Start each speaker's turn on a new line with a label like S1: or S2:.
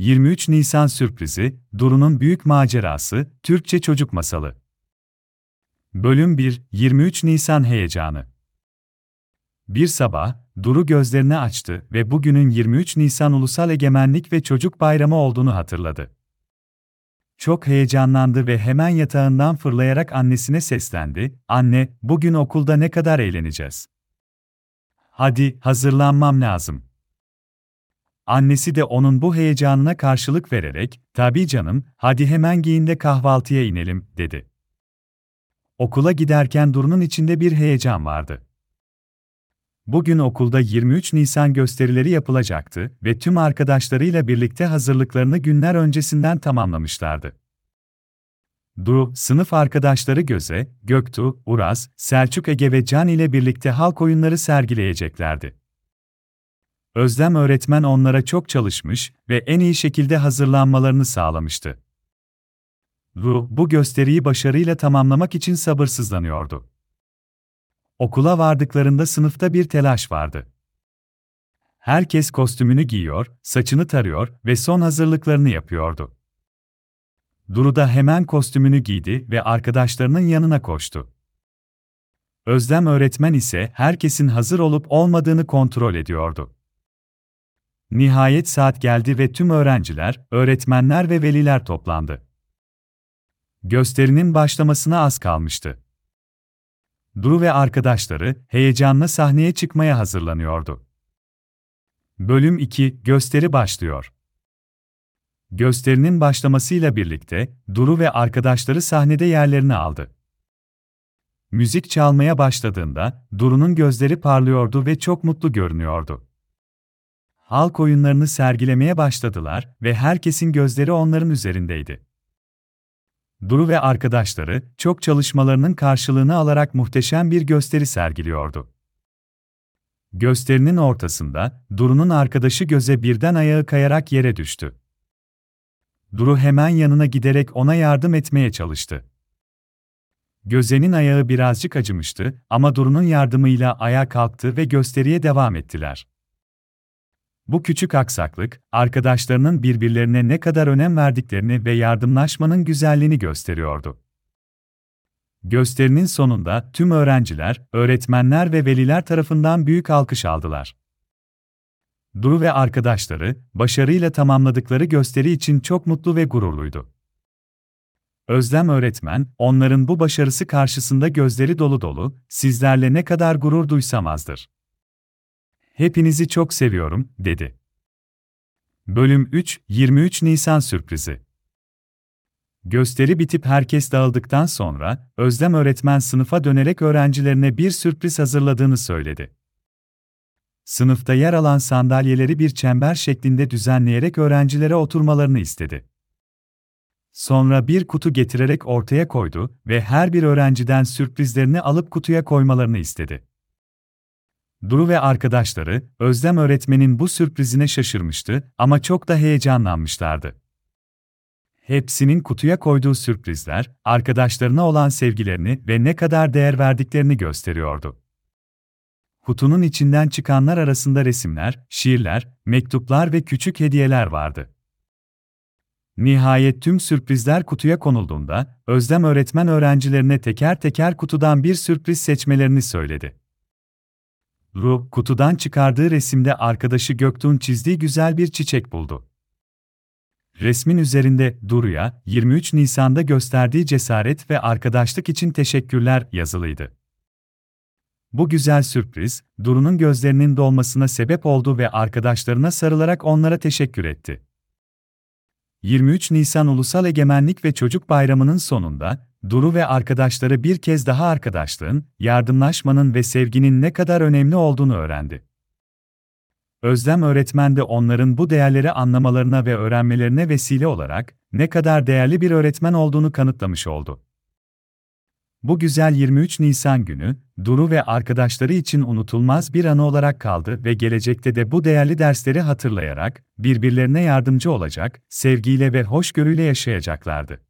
S1: 23 Nisan sürprizi, Duru'nun büyük macerası, Türkçe çocuk masalı. Bölüm 1, 23 Nisan heyecanı. Bir sabah, Duru gözlerini açtı ve bugünün 23 Nisan Ulusal Egemenlik ve Çocuk Bayramı olduğunu hatırladı. Çok heyecanlandı ve hemen yatağından fırlayarak annesine seslendi, "Anne, bugün okulda ne kadar eğleneceğiz." "Hadi, hazırlanmam lazım." Annesi de onun bu heyecanına karşılık vererek, "Tabii canım, hadi hemen giyin de kahvaltıya inelim." dedi. Okula giderken Duru'nun içinde bir heyecan vardı. Bugün okulda 23 Nisan gösterileri yapılacaktı ve tüm arkadaşlarıyla birlikte hazırlıklarını günler öncesinden tamamlamışlardı. Duru, sınıf arkadaşları Göze, Göktuğ, Uraz, Selçuk Ege ve Can ile birlikte halk oyunları sergileyeceklerdi. Özlem öğretmen onlara çok çalışmış ve en iyi şekilde hazırlanmalarını sağlamıştı. Ru, bu gösteriyi başarıyla tamamlamak için sabırsızlanıyordu. Okula vardıklarında sınıfta bir telaş vardı. Herkes kostümünü giyiyor, saçını tarıyor ve son hazırlıklarını yapıyordu. Duru da hemen kostümünü giydi ve arkadaşlarının yanına koştu. Özlem öğretmen ise herkesin hazır olup olmadığını kontrol ediyordu. Nihayet saat geldi ve tüm öğrenciler, öğretmenler ve veliler toplandı. Gösterinin başlamasına az kalmıştı. Duru ve arkadaşları heyecanla sahneye çıkmaya hazırlanıyordu. Bölüm 2 Gösteri başlıyor. Gösterinin başlamasıyla birlikte Duru ve arkadaşları sahnede yerlerini aldı. Müzik çalmaya başladığında Duru'nun gözleri parlıyordu ve çok mutlu görünüyordu. Halk oyunlarını sergilemeye başladılar ve herkesin gözleri onların üzerindeydi. Duru ve arkadaşları, çok çalışmalarının karşılığını alarak muhteşem bir gösteri sergiliyordu. Gösterinin ortasında, Duru'nun arkadaşı Göze birden ayağı kayarak yere düştü. Duru hemen yanına giderek ona yardım etmeye çalıştı. Göze'nin ayağı birazcık acımıştı ama Duru'nun yardımıyla ayağa kalktı ve gösteriye devam ettiler. Bu küçük aksaklık, arkadaşlarının birbirlerine ne kadar önem verdiklerini ve yardımlaşmanın güzelliğini gösteriyordu. Gösterinin sonunda tüm öğrenciler, öğretmenler ve veliler tarafından büyük alkış aldılar. Duru ve arkadaşları, başarıyla tamamladıkları gösteri için çok mutlu ve gururluydu. Özlem öğretmen, onların bu başarısı karşısında gözleri dolu dolu, sizlerle ne kadar gurur duysamazdır. Hepinizi çok seviyorum, dedi. Bölüm 3, 23 Nisan sürprizi. Gösteri bitip herkes dağıldıktan sonra, Özlem öğretmen sınıfa dönerek öğrencilerine bir sürpriz hazırladığını söyledi. Sınıfta yer alan sandalyeleri bir çember şeklinde düzenleyerek öğrencilere oturmalarını istedi. Sonra bir kutu getirerek ortaya koydu ve her bir öğrenciden sürprizlerini alıp kutuya koymalarını istedi. Duru ve arkadaşları, Özlem öğretmenin bu sürprizine şaşırmıştı ama çok da heyecanlanmışlardı. Hepsinin kutuya koyduğu sürprizler, arkadaşlarına olan sevgilerini ve ne kadar değer verdiklerini gösteriyordu. Kutunun içinden çıkanlar arasında resimler, şiirler, mektuplar ve küçük hediyeler vardı. Nihayet tüm sürprizler kutuya konulduğunda, Özlem öğretmen öğrencilerine teker teker kutudan bir sürpriz seçmelerini söyledi. Ru, kutudan çıkardığı resimde arkadaşı Göktuğ'un çizdiği güzel bir çiçek buldu. Resmin üzerinde Duru'ya 23 Nisan'da gösterdiği cesaret ve arkadaşlık için teşekkürler yazılıydı. Bu güzel sürpriz, Duru'nun gözlerinin dolmasına sebep oldu ve arkadaşlarına sarılarak onlara teşekkür etti. 23 Nisan Ulusal Egemenlik ve Çocuk Bayramı'nın sonunda, Duru ve arkadaşları bir kez daha arkadaşlığın, yardımlaşmanın ve sevginin ne kadar önemli olduğunu öğrendi. Özlem öğretmen de onların bu değerleri anlamalarına ve öğrenmelerine vesile olarak ne kadar değerli bir öğretmen olduğunu kanıtlamış oldu. Bu güzel 23 Nisan günü, Duru ve arkadaşları için unutulmaz bir anı olarak kaldı ve gelecekte de bu değerli dersleri hatırlayarak, birbirlerine yardımcı olacak, sevgiyle ve hoşgörüyle yaşayacaklardı.